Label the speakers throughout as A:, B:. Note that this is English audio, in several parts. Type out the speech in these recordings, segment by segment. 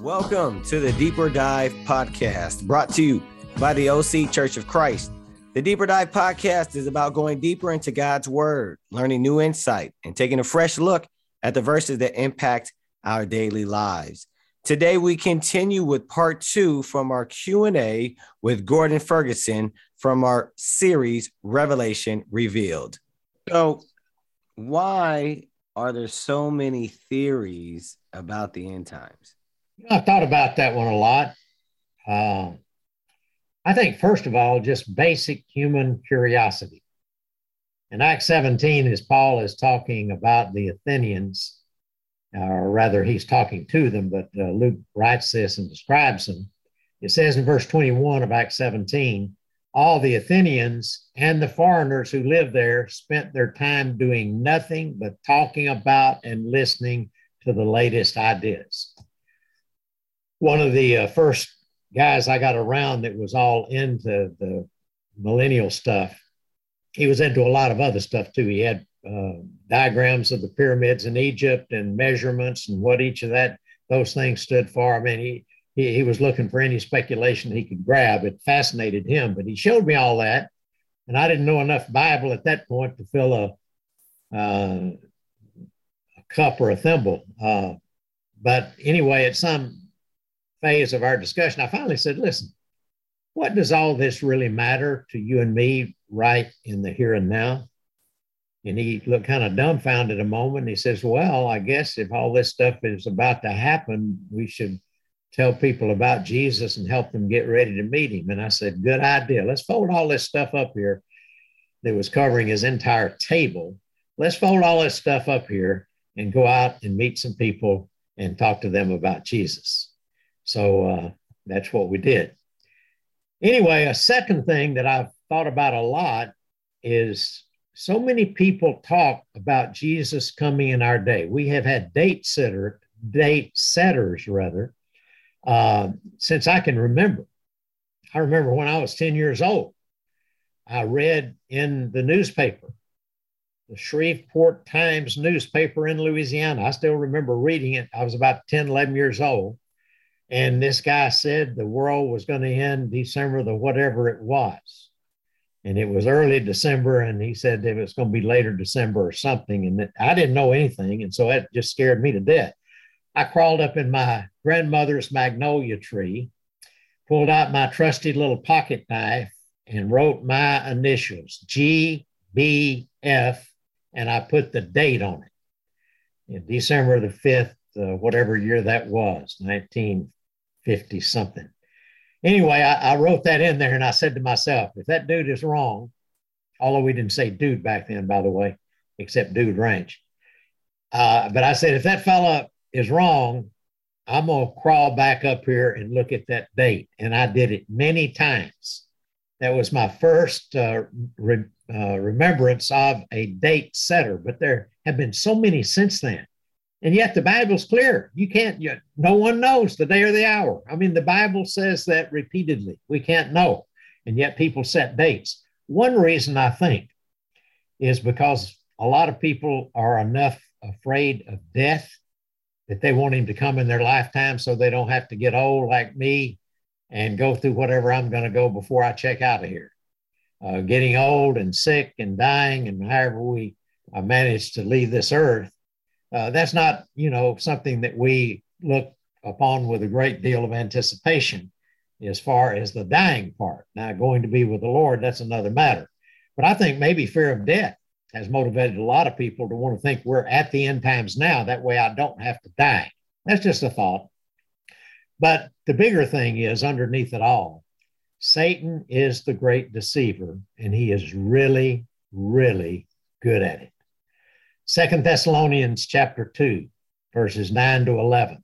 A: Welcome to the Deeper Dive Podcast, brought to you by the OC Church of Christ. The Deeper Dive Podcast is about going deeper into God's Word, learning new insight, and taking a fresh look at the verses that impact our daily lives. Today we continue with part two from our Q&A with Gordon Ferguson from our series Revelation Revealed. So, why are there so many theories about the end times?
B: I thought about that one a lot. Uh, I think, first of all, just basic human curiosity. In Acts 17, as Paul is talking about the Athenians, or rather, he's talking to them, but uh, Luke writes this and describes them. It says in verse 21 of Acts 17, all the Athenians and the foreigners who lived there spent their time doing nothing but talking about and listening to the latest ideas. One of the uh, first guys I got around that was all into the millennial stuff, he was into a lot of other stuff too. He had uh, diagrams of the pyramids in Egypt and measurements and what each of that those things stood for. I mean, he, he he was looking for any speculation he could grab. It fascinated him, but he showed me all that, and I didn't know enough Bible at that point to fill a, uh, a cup or a thimble. Uh, but anyway, at some phase of our discussion, I finally said, "Listen, what does all this really matter to you and me right in the here and now?" And he looked kind of dumbfounded a moment. he says, Well, I guess if all this stuff is about to happen, we should tell people about Jesus and help them get ready to meet him. And I said, Good idea. Let's fold all this stuff up here that was covering his entire table. Let's fold all this stuff up here and go out and meet some people and talk to them about Jesus. So uh, that's what we did. Anyway, a second thing that I've thought about a lot is so many people talk about Jesus coming in our day. We have had date setter, date setters rather, uh, since I can remember. I remember when I was 10 years old, I read in the newspaper, the Shreveport Times newspaper in Louisiana. I still remember reading it. I was about 10, 11 years old. And this guy said the world was going to end December the whatever it was and it was early December, and he said it was going to be later December or something, and I didn't know anything, and so that just scared me to death. I crawled up in my grandmother's magnolia tree, pulled out my trusty little pocket knife, and wrote my initials G B F, and I put the date on it. In December the fifth, uh, whatever year that was, nineteen fifty something anyway, I, I, wrote that in there and I said to myself, if that dude is wrong, although we didn't say dude back then, by the way, except dude ranch. Uh, but I said, if that fella is wrong, I'm going to crawl back up here and look at that date. And I did it many times. That was my first uh, re- uh, remembrance of a date setter, but there have been so many since then. And yet the Bible's clear. You can't, you, no one knows the day or the hour. I mean, the Bible says that repeatedly. We can't know. And yet people set dates. One reason I think is because a lot of people are enough afraid of death that they want him to come in their lifetime so they don't have to get old like me and go through whatever I'm going to go before I check out of here. Uh, getting old and sick and dying, and however we uh, manage to leave this earth uh, that's not, you know, something that we look upon with a great deal of anticipation as far as the dying part. Now, going to be with the Lord, that's another matter. But I think maybe fear of death has motivated a lot of people to want to think we're at the end times now. That way I don't have to die. That's just a thought. But the bigger thing is underneath it all, Satan is the great deceiver, and he is really, really good at it. Second Thessalonians chapter 2, verses 9 to 11.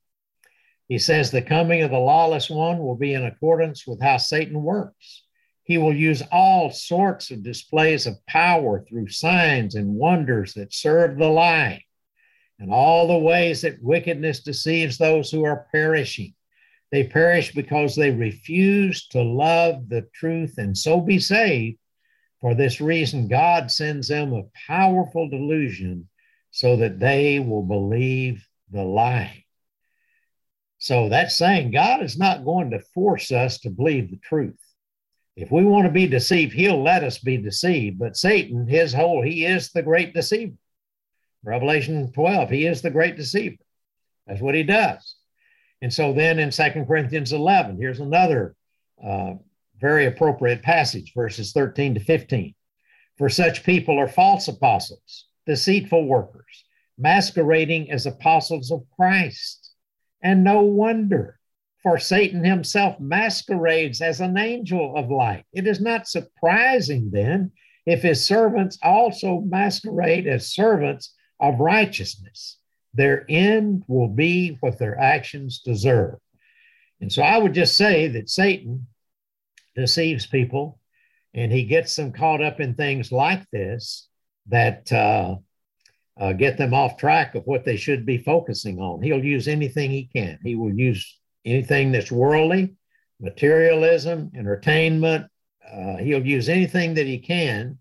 B: He says, The coming of the lawless one will be in accordance with how Satan works. He will use all sorts of displays of power through signs and wonders that serve the lie, and all the ways that wickedness deceives those who are perishing. They perish because they refuse to love the truth and so be saved. For this reason, God sends them a powerful delusion so that they will believe the lie. So that's saying God is not going to force us to believe the truth. If we want to be deceived, he'll let us be deceived. But Satan, his whole, he is the great deceiver. Revelation 12, he is the great deceiver. That's what he does. And so then in Second Corinthians 11, here's another uh, very appropriate passage, verses 13 to 15. For such people are false apostles, deceitful workers, masquerading as apostles of Christ. And no wonder, for Satan himself masquerades as an angel of light. It is not surprising then if his servants also masquerade as servants of righteousness. Their end will be what their actions deserve. And so I would just say that Satan deceives people and he gets them caught up in things like this that uh, uh, get them off track of what they should be focusing on. He'll use anything he can. He will use anything that's worldly, materialism, entertainment. Uh, he'll use anything that he can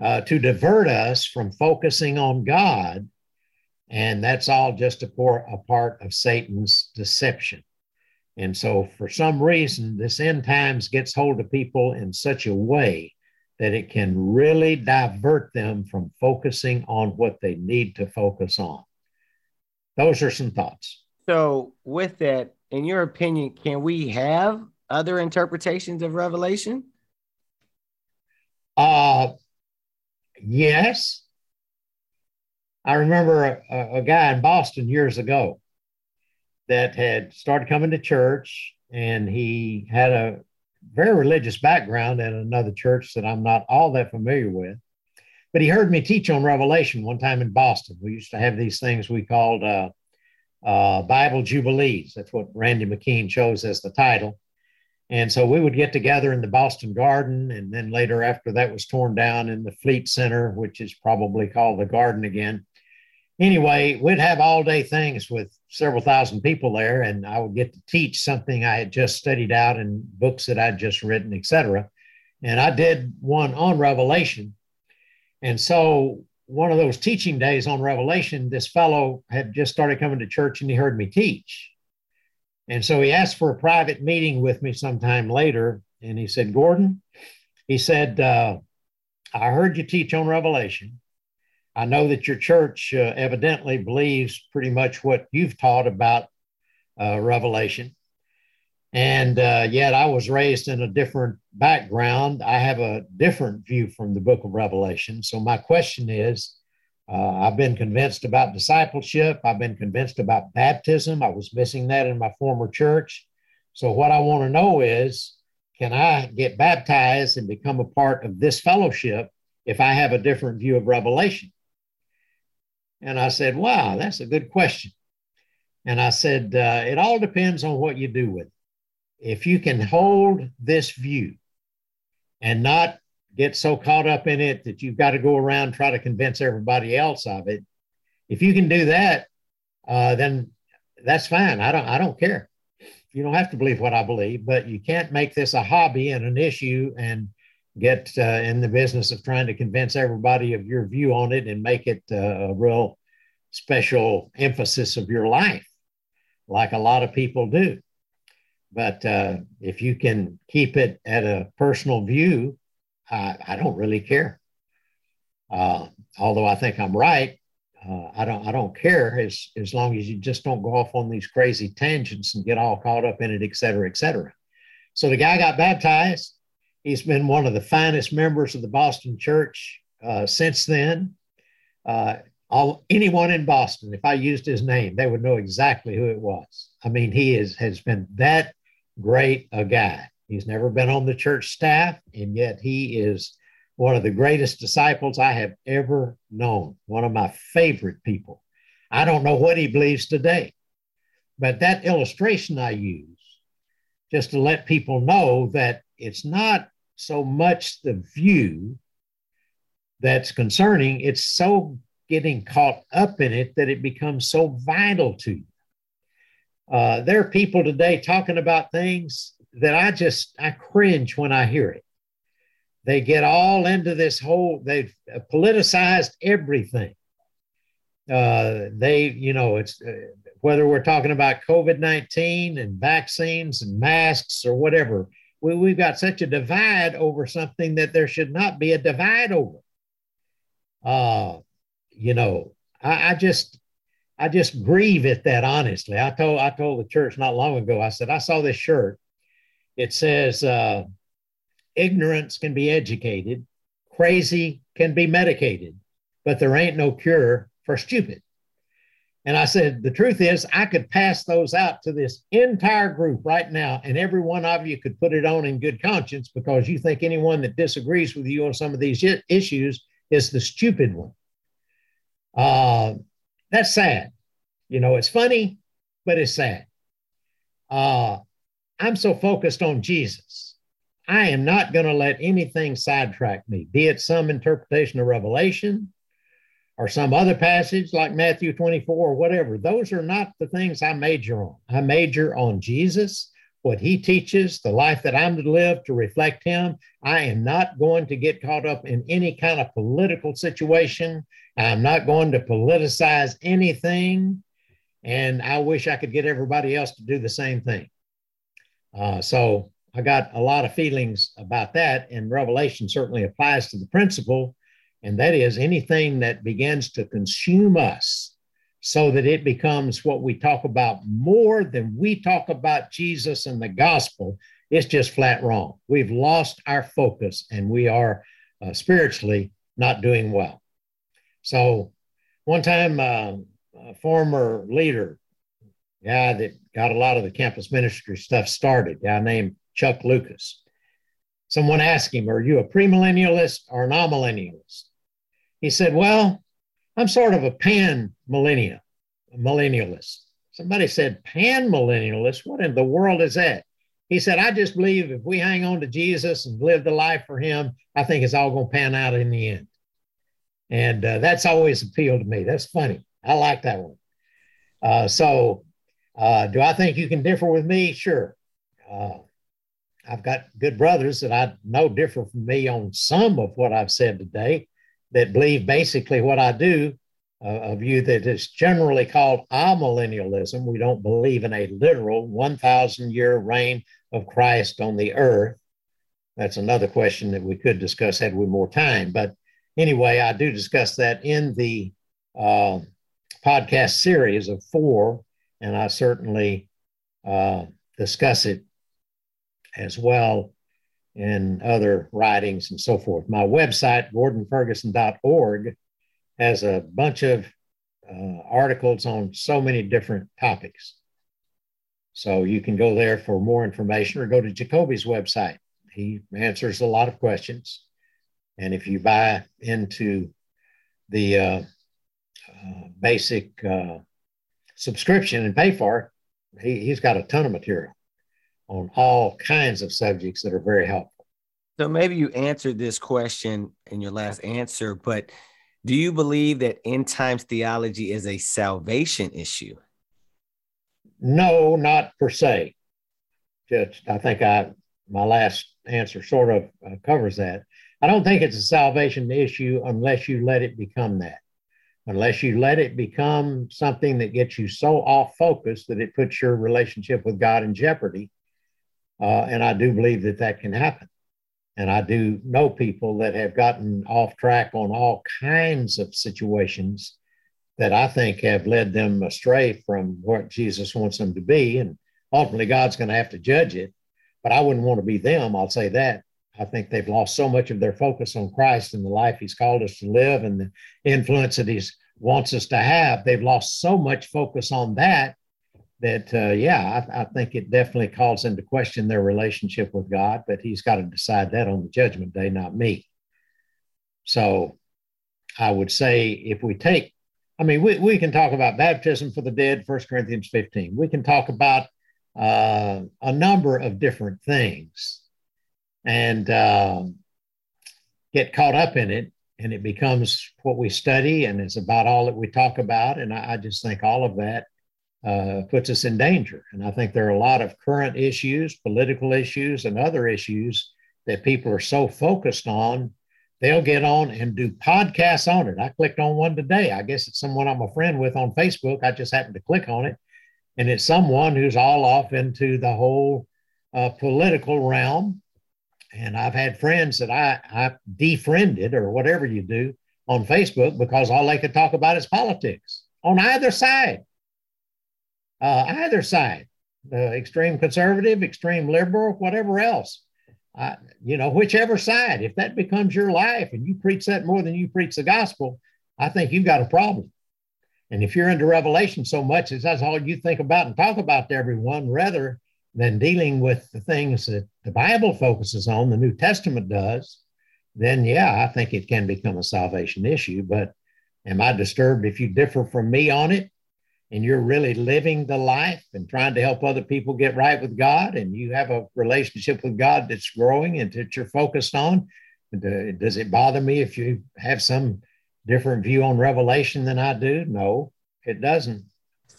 B: uh, to divert us from focusing on God. And that's all just a, por- a part of Satan's deception. And so, for some reason, this end times gets hold of people in such a way that it can really divert them from focusing on what they need to focus on. Those are some thoughts.
A: So, with that, in your opinion, can we have other interpretations of Revelation?
B: Uh, yes. I remember a, a guy in Boston years ago that had started coming to church and he had a very religious background at another church that I'm not all that familiar with. But he heard me teach on Revelation one time in Boston. We used to have these things we called uh, uh, Bible Jubilees. That's what Randy McKean chose as the title. And so we would get together in the Boston Garden, and then later, after that was torn down, in the Fleet Center, which is probably called the Garden again. Anyway, we'd have all day things with several thousand people there, and I would get to teach something I had just studied out in books that I'd just written, etc. And I did one on Revelation. And so one of those teaching days on Revelation, this fellow had just started coming to church and he heard me teach. And so he asked for a private meeting with me sometime later. And he said, Gordon, he said, uh, I heard you teach on Revelation. I know that your church uh, evidently believes pretty much what you've taught about uh, Revelation. And uh, yet I was raised in a different background. I have a different view from the book of Revelation. So my question is uh, I've been convinced about discipleship, I've been convinced about baptism. I was missing that in my former church. So what I want to know is can I get baptized and become a part of this fellowship if I have a different view of Revelation? And I said, Wow, that's a good question. And I said, uh, It all depends on what you do with it if you can hold this view and not get so caught up in it that you've got to go around try to convince everybody else of it if you can do that uh, then that's fine. I don't i don't care. You don't have to believe what i believe but you can't make this a hobby and an issue and get uh, in the business of trying to convince everybody of your view on it and make it uh, a real special emphasis of your life like a lot of people do but uh, if you can keep it at a personal view, I, I don't really care. Uh, although I think I'm right, uh, I don't. I don't care as as long as you just don't go off on these crazy tangents and get all caught up in it, et cetera, et cetera. So the guy got baptized. He's been one of the finest members of the Boston Church uh, since then. Uh, all anyone in Boston, if I used his name, they would know exactly who it was. I mean, he is has been that great a guy. He's never been on the church staff, and yet he is one of the greatest disciples I have ever known, one of my favorite people. I don't know what he believes today, but that illustration I use just to let people know that it's not so much the view that's concerning, it's so getting caught up in it that it becomes so vital to you. Uh, there are people today talking about things that I just I cringe when I hear it. they get all into this whole, they've politicized everything. Uh, they, you know, it's uh, whether we're talking about COVID 19 and vaccines and masks or whatever, we, we've got such a divide over something that there should not be a divide over. Uh, you know, I, I just, I just grieve at that honestly. I told I told the church not long ago, I said, I saw this shirt. It says uh, ignorance can be educated, crazy can be medicated, but there ain't no cure for stupid. And I said, the truth is, I could pass those out to this entire group right now, and every one of you could put it on in good conscience because you think anyone that disagrees with you on some of these issues is the stupid one. Uh, that's sad. You know, it's funny, but it's sad. Uh, I'm so focused on Jesus. I am not going to let anything sidetrack me, be it some interpretation of Revelation, or some other passage like Matthew 24 or whatever. Those are not the things I major on. I major on Jesus, what he teaches, the life that I'm to live to reflect him. I am not going to get caught up in any kind of political situation. I'm not going to politicize anything. And I wish I could get everybody else to do the same thing. Uh, so I got a lot of feelings about that. And Revelation certainly applies to the principle and that is anything that begins to consume us so that it becomes what we talk about more than we talk about Jesus and the gospel, it's just flat wrong. We've lost our focus and we are uh, spiritually not doing well. So, one time, uh, a former leader, guy that got a lot of the campus ministry stuff started, guy named Chuck Lucas. Someone asked him, Are you a premillennialist or an amillennialist? He said, Well, I'm sort of a pan millennia, a millennialist. Somebody said, Pan millennialist? What in the world is that? He said, I just believe if we hang on to Jesus and live the life for him, I think it's all going to pan out in the end. And uh, that's always appealed to me. That's funny. I like that one. Uh, so, uh, do I think you can differ with me? Sure. Uh, I've got good brothers that I know differ from me on some of what I've said today that believe basically what I do, uh, a view that is generally called amillennialism. We don't believe in a literal 1,000 year reign of Christ on the earth. That's another question that we could discuss had we more time. But anyway, I do discuss that in the uh, podcast series of four, and I certainly uh, discuss it as well and other writings and so forth. My website, gordonferguson.org, has a bunch of uh, articles on so many different topics. So you can go there for more information or go to Jacoby's website. He answers a lot of questions. And if you buy into the uh, uh, basic uh, subscription and pay for it, he, he's got a ton of material on all kinds of subjects that are very helpful.
A: So maybe you answered this question in your last answer, but do you believe that end times theology is a salvation issue?
B: No, not per se. Just, I think I my last answer sort of uh, covers that. I don't think it's a salvation issue unless you let it become that. Unless you let it become something that gets you so off focus that it puts your relationship with God in jeopardy uh, and I do believe that that can happen. And I do know people that have gotten off track on all kinds of situations that I think have led them astray from what Jesus wants them to be. And ultimately, God's going to have to judge it. But I wouldn't want to be them. I'll say that. I think they've lost so much of their focus on Christ and the life He's called us to live and the influence that He wants us to have. They've lost so much focus on that that uh, yeah, I, I, think it definitely calls into question their relationship with God, but He's got to decide that on the judgment day, not me. So I would say if we take, I mean, we, we can talk about baptism for the dead, First Corinthians 15. We can talk about uh, a number of different things and uh, get caught up in it. And it becomes what we study, and it's about all that we talk about. And I, I just think all of that uh, puts us in danger. And I think there are a lot of current issues, political issues, and other issues that people are so focused on, they'll get on and do podcasts on it. I clicked on one today. I guess it's someone I'm a friend with on Facebook. I just happened to click on it. And it's someone who's all off into the whole uh, political realm. And I've had friends that I, I defriended or whatever you do on Facebook because all they could talk about is politics on either side. Uh, either side, the extreme conservative, extreme liberal, whatever else. Uh, you know, whichever side, if that becomes your life and you preach that more than you preach the gospel, I think you've got a problem. And if you're into Revelation so much as that's all you think about and talk about to everyone, rather than dealing with the things that the Bible focuses on, the New Testament does, then yeah, I think it can become a salvation issue. But am I disturbed if you differ from me on it and you're really living the life and trying to help other people get right with God and you have a relationship with God that's growing and that you're focused on? Uh, does it bother me if you have some different view on Revelation than I do? No, it doesn't.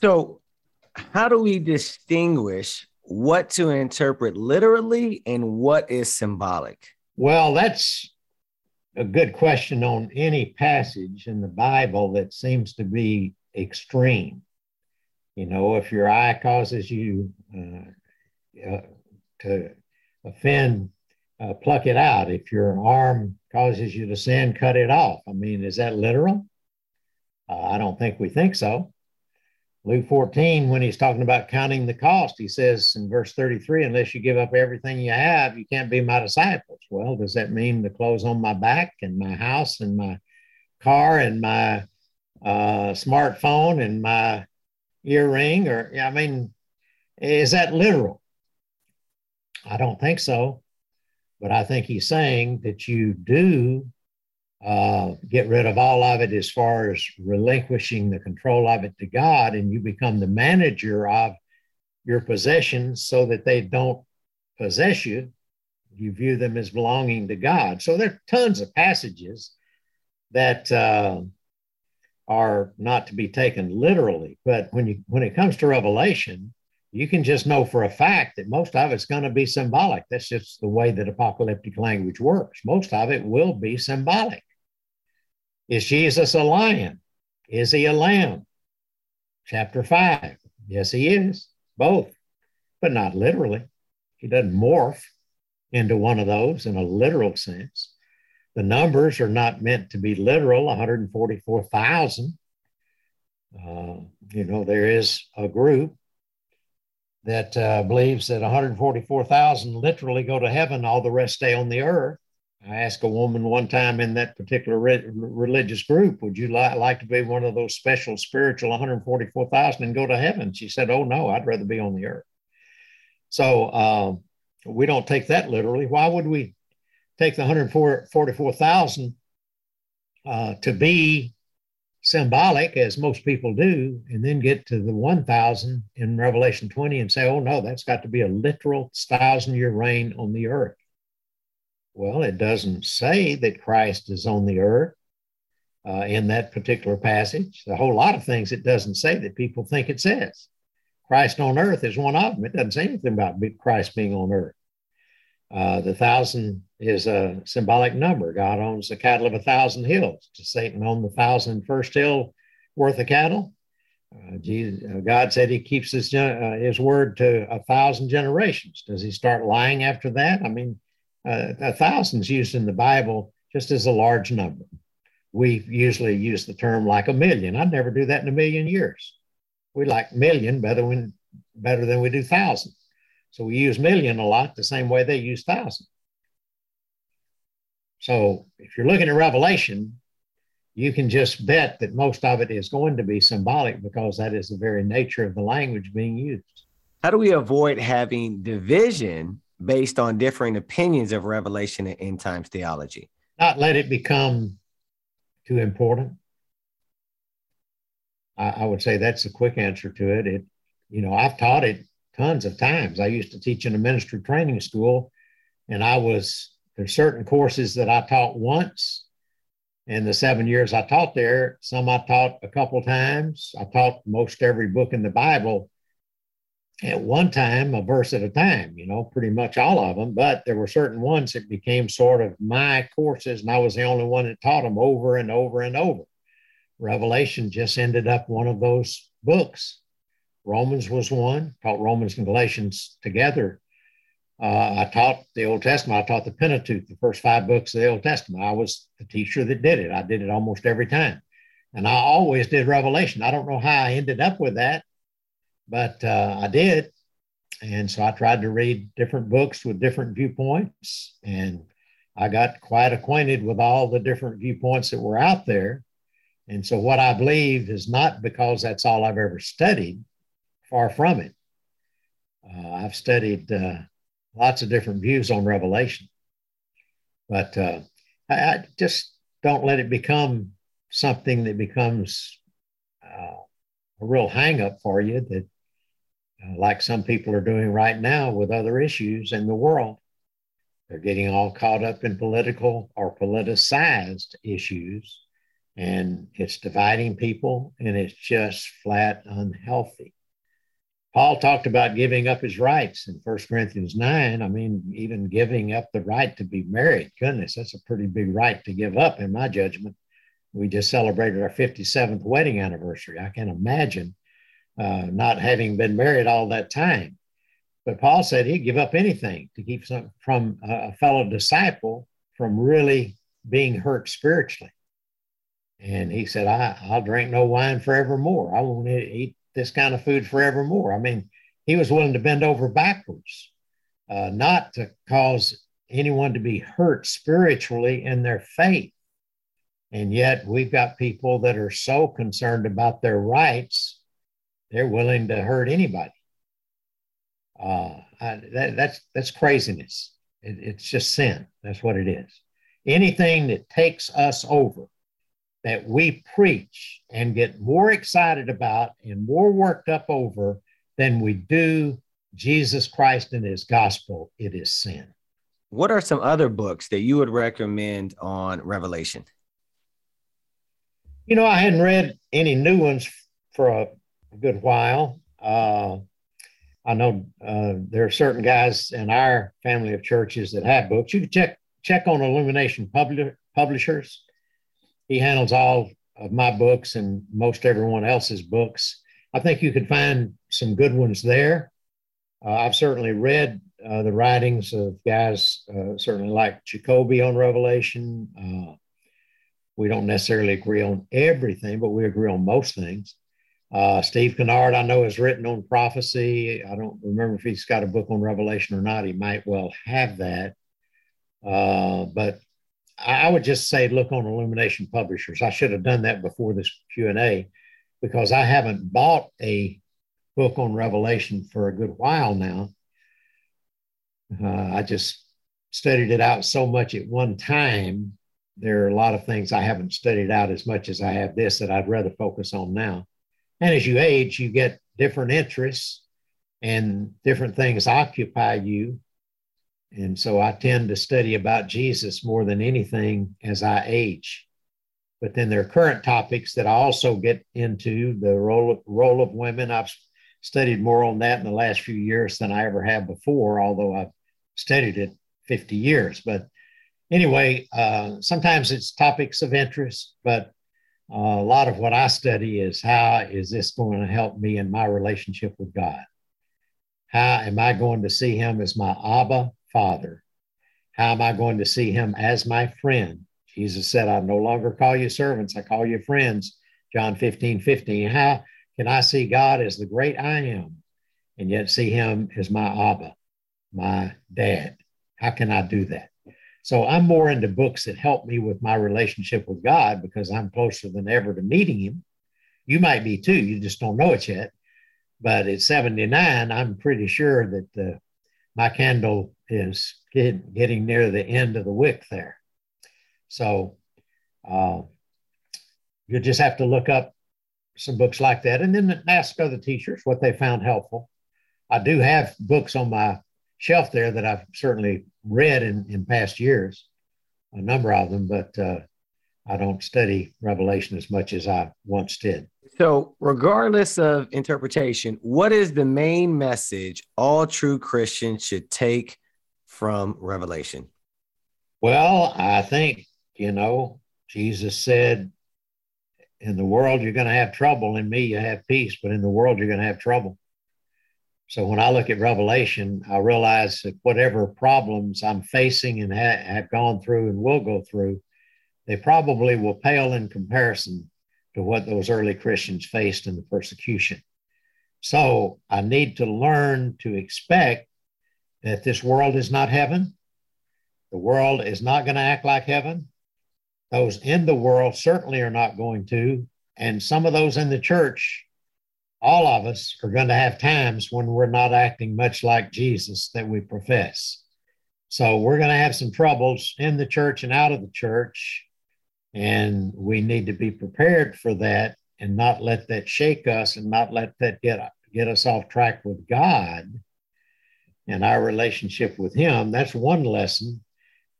A: So, how do we distinguish what to interpret literally and what is symbolic?
B: Well, that's a good question on any passage in the Bible that seems to be extreme. You know, if your eye causes you uh, uh, to offend, uh, pluck it out. If your arm causes you to sin, cut it off. I mean, is that literal? Uh, I don't think we think so. Luke 14, when he's talking about counting the cost, he says in verse 33, unless you give up everything you have, you can't be my disciples. Well, does that mean the clothes on my back and my house and my car and my uh, smartphone and my earring? Or, I mean, is that literal? I don't think so. But I think he's saying that you do uh, get rid of all of it as far as relinquishing the control of it to God, and you become the manager of your possessions so that they don't possess you. You view them as belonging to God. So there are tons of passages that uh, are not to be taken literally. But when you when it comes to Revelation, you can just know for a fact that most of it's going to be symbolic. That's just the way that apocalyptic language works. Most of it will be symbolic. Is Jesus a lion? Is he a lamb? Chapter 5. Yes, he is. Both, but not literally. He doesn't morph into one of those in a literal sense. The numbers are not meant to be literal 144,000. Uh, you know, there is a group that uh, believes that 144,000 literally go to heaven, all the rest stay on the earth. I asked a woman one time in that particular re- religious group, would you li- like to be one of those special spiritual 144,000 and go to heaven? She said, oh, no, I'd rather be on the earth. So uh, we don't take that literally. Why would we take the 144,000 uh, to be symbolic, as most people do, and then get to the 1,000 in Revelation 20 and say, oh, no, that's got to be a literal thousand year reign on the earth? Well, it doesn't say that Christ is on the earth uh, in that particular passage. A whole lot of things it doesn't say that people think it says. Christ on earth is one of them. It doesn't say anything about Christ being on earth. Uh, the thousand is a symbolic number. God owns the cattle of a thousand hills. Does Satan own the thousand first hill worth of cattle? Uh, Jesus, uh, God said he keeps his, uh, his word to a thousand generations. Does he start lying after that? I mean, uh, a thousand's used in the Bible just as a large number. We usually use the term like a million. I'd never do that in a million years. We like million better when better than we do thousand. So we use million a lot the same way they use thousand. So if you're looking at Revelation, you can just bet that most of it is going to be symbolic because that is the very nature of the language being used.
A: How do we avoid having division based on differing opinions of revelation and end times theology?
B: Not let it become too important. I, I would say that's a quick answer to it. It, you know, I've taught it tons of times. I used to teach in a ministry training school, and I was there's certain courses that I taught once. In the seven years I taught there, some I taught a couple times. I taught most every book in the Bible at one time a verse at a time, you know, pretty much all of them. But there were certain ones that became sort of my courses, and I was the only one that taught them over and over and over. Revelation just ended up one of those books. Romans was one, taught Romans and Galatians together. Uh, I taught the Old Testament. I taught the Pentateuch, the first five books of the Old Testament. I was the teacher that did it. I did it almost every time. And I always did Revelation. I don't know how I ended up with that, but uh, I did. And so I tried to read different books with different viewpoints. And I got quite acquainted with all the different viewpoints that were out there. And so what I believe is not because that's all I've ever studied, far from it. Uh, I've studied uh, lots of different views on Revelation, but uh, I, I, just don't let it become something that becomes uh, a real hangup for you that, uh, like some people are doing right now with other issues in the world. They're getting all caught up in political or politicized issues and it's dividing people and it's just flat unhealthy. Paul talked about giving up his rights in 1 Corinthians 9. I mean, even giving up the right to be married. Goodness, that's a pretty big right to give up, in my judgment. We just celebrated our 57th wedding anniversary. I can't imagine uh, not having been married all that time. But Paul said he'd give up anything to keep some, from a fellow disciple from really being hurt spiritually. And he said, I, I'll drink no wine forevermore. I won't eat this kind of food forevermore. I mean, he was willing to bend over backwards, uh, not to cause anyone to be hurt spiritually in their faith. And yet we've got people that are so concerned about their rights, they're willing to hurt anybody. Uh, I, that, that's, that's craziness. It, it's just sin. That's what it is. Anything that takes us over that we preach and get more excited about and more worked up over than we do Jesus Christ and his gospel, it is sin.
A: What are some other books that you would recommend on Revelation?
B: You know, I hadn't read any new ones for a, good while. Uh, I know uh, there are certain guys in our family of churches that have books. You can check check on Illumination Publishers he handles all of my books and most everyone else's books. I think you could find some good ones there. Uh, I've certainly read uh, the writings of guys, uh, certainly like Jacoby on Revelation. Uh, we don't necessarily agree on everything, but we agree on most things. Uh, Steve Kinnard, I know, has written on prophecy. I don't remember if he's got a book on Revelation or not. He might well have that. Uh, but I would just say look on Illumination Publishers. I should have done that before this Q and A because I haven't bought a book on Revelation for a good while now. Uh, I just studied it out so much at one time. There are a lot of things I haven't studied out as much as I have this that I'd rather focus on now. And as you age, you get different interests and different things occupy you and so I tend to study about Jesus more than anything as I age. But then there are current topics that I also get into the role of, role of women. I've studied more on that in the last few years than I ever have before, although I've studied it 50 years. But anyway, uh, sometimes it's topics of interest, but uh, a lot of what I study is how is this going to help me in my relationship with God? How am I going to see Him as my Abba Father? How am I going to see him as my friend? Jesus said, I no longer call you servants, I call you friends. John 15, 15. How can I see God as the great I am and yet see him as my Abba, my dad? How can I do that? So I'm more into books that help me with my relationship with God because I'm closer than ever to meeting him. You might be too, you just don't know it yet. But at 79, I'm pretty sure that uh, my candle is get, getting near the end of the wick there. So uh, you just have to look up some books like that and then ask other teachers what they found helpful. I do have books on my shelf there that I've certainly read in, in past years, a number of them, but uh, I don't study Revelation as much as I once did.
A: So, regardless of interpretation, what is the main message all true Christians should take from Revelation?
B: Well, I think, you know, Jesus said, in the world, you're going to have trouble. In me, you have peace, but in the world, you're going to have trouble. So when I look at Revelation, I realize that whatever problems I'm facing and ha- have gone through and will go through, they probably will pale in comparison to what those early Christians faced in the persecution. So I need to learn to expect that this world is not heaven. The world is not going to act like heaven. Those in the world certainly are not going to. And some of those in the church, all of us are going to have times when we're not acting much like Jesus that we profess. So we're going to have some troubles in the church and out of the church. And we need to be prepared for that and not let that shake us and not let that get, get us off track with God and our relationship with Him. That's one lesson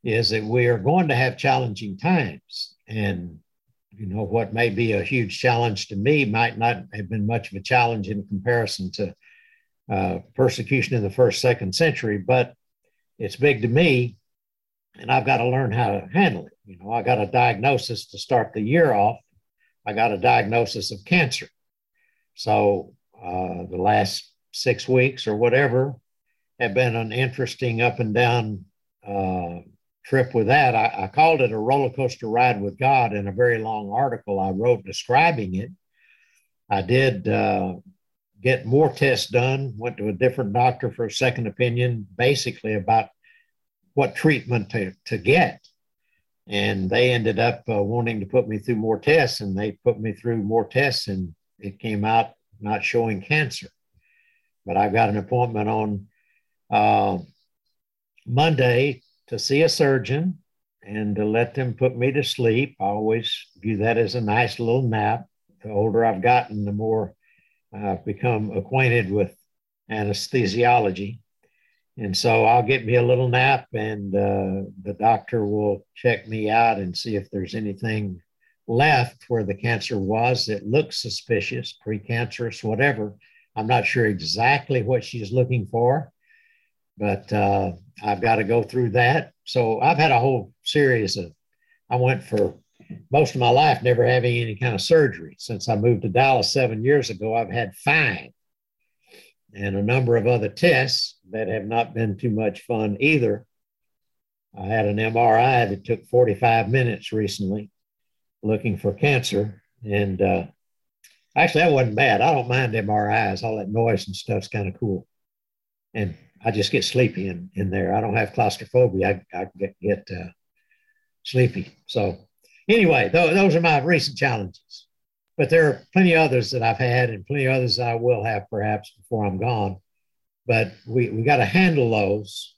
B: is that we are going to have challenging times. And, you know, what may be a huge challenge to me might not have been much of a challenge in comparison to uh, persecution in the first, second century, but it's big to me. And I've got to learn how to handle it. You know, I got a diagnosis to start the year off. I got a diagnosis of cancer. So uh, the last six weeks or whatever have been an interesting up and down uh, trip with that. I, I, called it a roller coaster ride with God in a very long article I wrote describing it. I did uh, get more tests done, went to a different doctor for a second opinion, basically about what treatment to, to get. And they ended up uh, wanting to put me through more tests, and they put me through more tests, and it came out not showing cancer. But I've got an appointment on uh, Monday to see a surgeon and to let them put me to sleep. I always view that as a nice little nap. The older I've gotten, the more I've become acquainted with anesthesiology. And so I'll get me a little nap, and uh, the doctor will check me out and see if there's anything left where the cancer was that looks suspicious, precancerous, whatever. I'm not sure exactly what she's looking for, but uh, I've got to go through that. So I've had a whole series of, I went for most of my life never having any kind of surgery. Since I moved to Dallas seven years ago, I've had five and a number of other tests that have not been too much fun either. I had an MRI that took 45 minutes recently looking for cancer. And uh, actually, that wasn't bad. I don't mind MRIs. All that noise and stuff's kind of cool. And I just get sleepy in, in there. I don't have claustrophobia. I, I get, get uh, sleepy. So, anyway, th- those are my recent challenges. But there are plenty others that I've had and plenty others I will have perhaps before I'm gone. But we, we got to handle those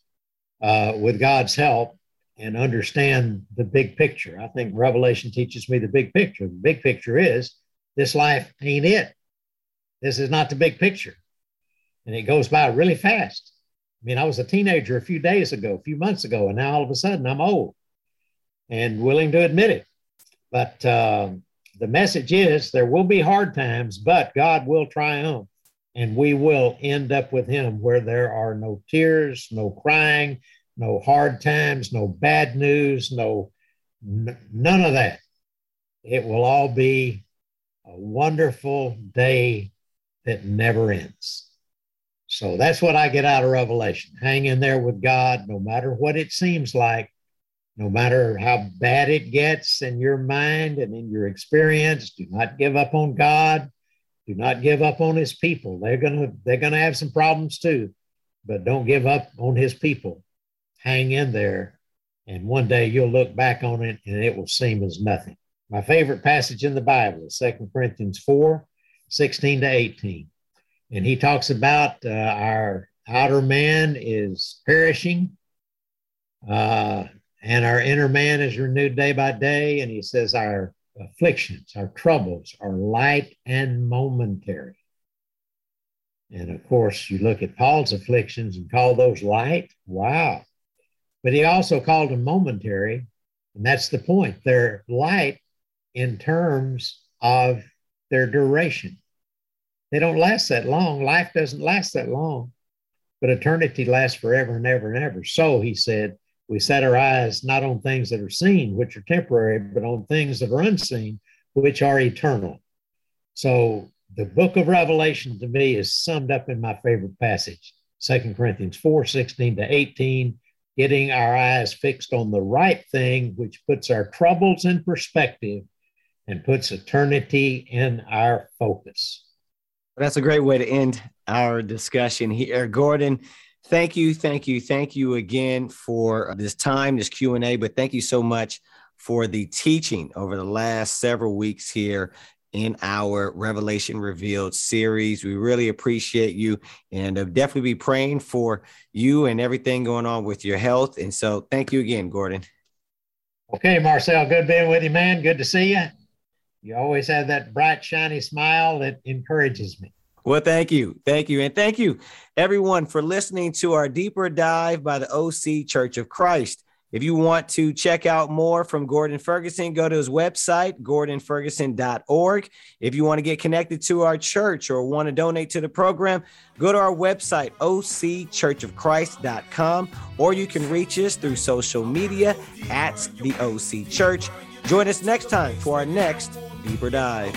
B: uh, with God's help and understand the big picture. I think Revelation teaches me the big picture. The big picture is this life ain't it. This is not the big picture. And it goes by really fast. I mean, I was a teenager a few days ago, a few months ago, and now all of a sudden I'm old and willing to admit it. But uh, the message is there will be hard times, but God will triumph and we will end up with Him where there are no tears, no crying, no hard times, no bad news, no n- none of that. It will all be a wonderful day that never ends. So that's what I get out of Revelation. Hang in there with God, no matter what it seems like, no matter how bad it gets in your mind and in your experience. Do not give up on God. Do not give up on his people. They're gonna they're gonna have some problems too, but don't give up on his people. Hang in there, and one day you'll look back on it and it will seem as nothing. My favorite passage in the Bible is 2 Corinthians 4, 16 to 18 and he talks about uh, our outer man is perishing uh, and our inner man is renewed day by day and he says our afflictions our troubles are light and momentary and of course you look at paul's afflictions and call those light wow but he also called them momentary and that's the point they're light in terms of their duration. They don't last that long. Life doesn't last that long, but eternity lasts forever and ever and ever. So he said, we set our eyes not on things that are seen, which are temporary, but on things that are unseen, which are eternal. So the book of Revelation to me is summed up in my favorite passage, Second Corinthians 4 16 to 18, getting our eyes fixed on the right thing, which puts our troubles in perspective and puts eternity in our focus.
A: That's a great way to end our discussion here, Gordon. Thank you, thank you, thank you again for this time, this Q and A. But thank you so much for the teaching over the last several weeks here in our Revelation Revealed series. We really appreciate you and uh, definitely be praying for you and everything going on with your health. And so, thank you again, Gordon.
B: Okay, Marcel, good being with you, man. Good to see you. You always have that bright, shiny smile that encourages me.
A: Well, thank you. Thank you. And thank you, everyone, for listening to our deeper dive by the OC Church of Christ. If you want to check out more from Gordon Ferguson, go to his website, gordonferguson.org. If you want to get connected to our church or want to donate to the program, go to our website, occhurchofchrist.com, or you can reach us through social media at the OC Church. Join us next time for our next Deeper Dive.